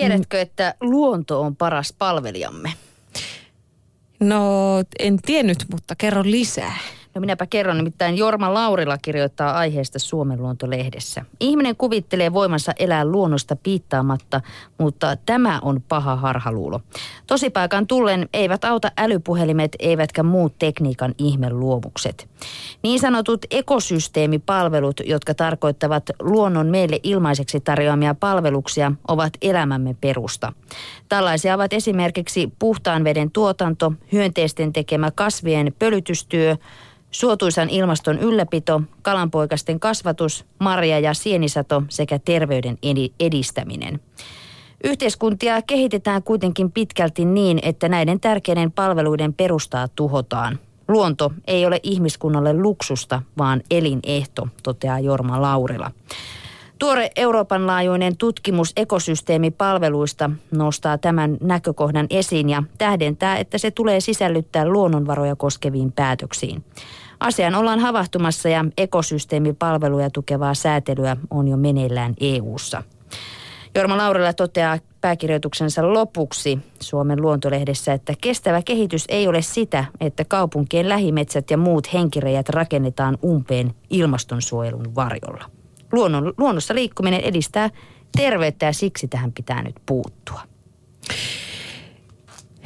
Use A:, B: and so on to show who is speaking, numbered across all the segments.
A: Tiedätkö, että luonto on paras palvelijamme?
B: No, en tiennyt, mutta kerro lisää.
A: No minäpä kerron, nimittäin Jorma Laurila kirjoittaa aiheesta Suomen luontolehdessä. Ihminen kuvittelee voimansa elää luonnosta piittaamatta, mutta tämä on paha harhaluulo. Tosipaikan tullen eivät auta älypuhelimet eivätkä muut tekniikan ihmeluomukset. Niin sanotut ekosysteemipalvelut, jotka tarkoittavat luonnon meille ilmaiseksi tarjoamia palveluksia, ovat elämämme perusta. Tällaisia ovat esimerkiksi puhtaan veden tuotanto, hyönteisten tekemä kasvien pölytystyö, Suotuisan ilmaston ylläpito, kalanpoikasten kasvatus, marja- ja sienisato sekä terveyden edistäminen. Yhteiskuntia kehitetään kuitenkin pitkälti niin, että näiden tärkeiden palveluiden perustaa tuhotaan. Luonto ei ole ihmiskunnalle luksusta, vaan elinehto, toteaa Jorma Laurila. Tuore Euroopan laajuinen tutkimus ekosysteemipalveluista nostaa tämän näkökohdan esiin ja tähdentää, että se tulee sisällyttää luonnonvaroja koskeviin päätöksiin. Asiaan ollaan havahtumassa ja ekosysteemipalveluja tukevaa säätelyä on jo meneillään EU:ssa. Jorma Laurila toteaa pääkirjoituksensa lopuksi Suomen luontolehdessä, että kestävä kehitys ei ole sitä, että kaupunkien lähimetsät ja muut henkirejät rakennetaan umpeen ilmastonsuojelun varjolla. Luonnon, luonnossa liikkuminen edistää terveyttä ja siksi tähän pitää nyt puuttua.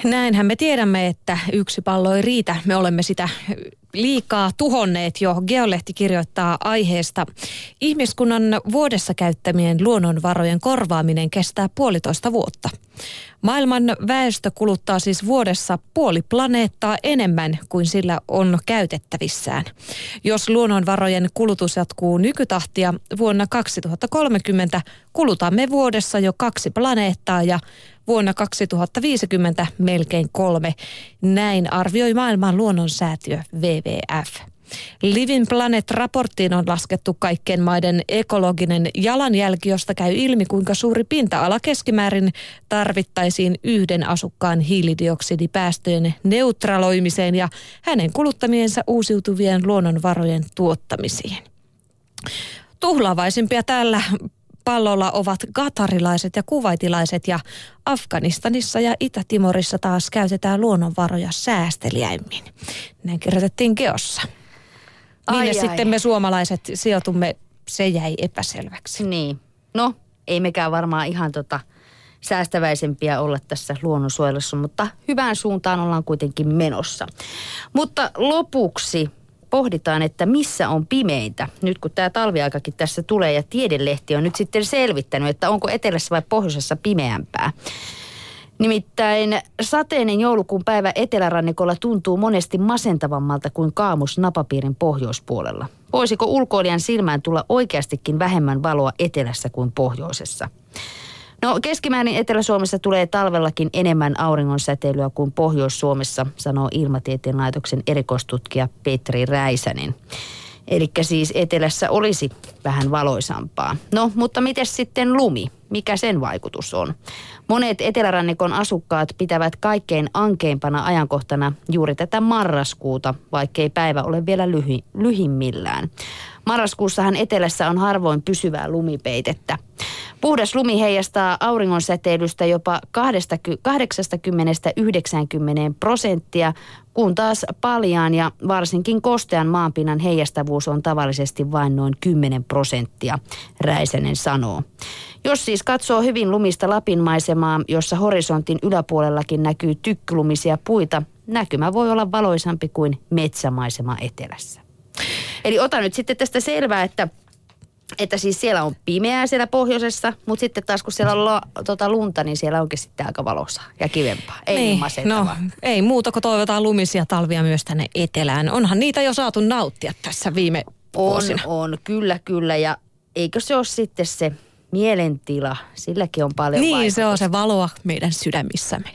B: Näinhän me tiedämme, että yksi pallo ei riitä. Me olemme sitä liikaa tuhonneet jo. Geolehti kirjoittaa aiheesta. Ihmiskunnan vuodessa käyttämien luonnonvarojen korvaaminen kestää puolitoista vuotta. Maailman väestö kuluttaa siis vuodessa puoli planeettaa enemmän kuin sillä on käytettävissään. Jos luonnonvarojen kulutus jatkuu nykytahtia, vuonna 2030 kulutamme vuodessa jo kaksi planeettaa ja vuonna 2050 melkein kolme. Näin arvioi maailman luonnonsäätiö WWF. Living Planet-raporttiin on laskettu kaikkien maiden ekologinen jalanjälki, josta käy ilmi, kuinka suuri pinta-ala keskimäärin tarvittaisiin yhden asukkaan hiilidioksidipäästöjen neutraloimiseen ja hänen kuluttamiensa uusiutuvien luonnonvarojen tuottamisiin. Tuhlaavaisimpia tällä pallolla ovat gatarilaiset ja kuvaitilaiset ja Afganistanissa ja Itä-Timorissa taas käytetään luonnonvaroja säästeliäimmin. Näin kirjoitettiin Geossa. Minne ai, sitten ai. me suomalaiset sijoitumme, se jäi epäselväksi.
A: Niin. No, ei mekään varmaan ihan tota säästäväisempiä olla tässä luonnonsuojelussa, mutta hyvään suuntaan ollaan kuitenkin menossa. Mutta lopuksi pohditaan, että missä on pimeintä, nyt kun tämä talviaikakin tässä tulee ja tiedelehti on nyt sitten selvittänyt, että onko etelässä vai pohjoisessa pimeämpää. Nimittäin sateinen joulukuun päivä etelärannikolla tuntuu monesti masentavammalta kuin kaamus napapiirin pohjoispuolella. Voisiko ulkoilijan silmään tulla oikeastikin vähemmän valoa etelässä kuin pohjoisessa? No keskimäärin Etelä-Suomessa tulee talvellakin enemmän auringonsäteilyä kuin Pohjois-Suomessa, sanoo Ilmatieteen laitoksen erikoistutkija Petri Räisänen. Eli siis etelässä olisi vähän valoisampaa. No, mutta miten sitten lumi? Mikä sen vaikutus on? Monet etelärannikon asukkaat pitävät kaikkein ankeimpana ajankohtana juuri tätä marraskuuta, vaikkei päivä ole vielä lyhy, lyhimmillään. Marraskuussahan etelässä on harvoin pysyvää lumipeitettä. Puhdas lumi heijastaa auringonsäteilystä jopa 80-90 prosenttia, kun taas paljaan ja varsinkin kostean maanpinnan heijastavuus on tavallisesti vain noin 10 prosenttia, Räisänen sanoo. Jos siis katsoo hyvin lumista Lapin maisemaa, jossa horisontin yläpuolellakin näkyy tykkylumisia puita, näkymä voi olla valoisampi kuin metsämaisema etelässä. Eli ota nyt sitten tästä selvää, että että siis siellä on pimeää siellä pohjoisessa, mutta sitten taas kun siellä on lo, tota lunta, niin siellä onkin sitten aika valossa ja kivempaa. Ei niin,
B: no, ei muuta kuin toivotaan lumisia talvia myös tänne etelään. Onhan niitä jo saatu nauttia tässä viime
A: on,
B: vuosina.
A: On, kyllä, kyllä. Ja eikö se ole sitten se mielentila? Silläkin on paljon
B: Niin,
A: vaikutusta.
B: se on se valoa meidän sydämissämme.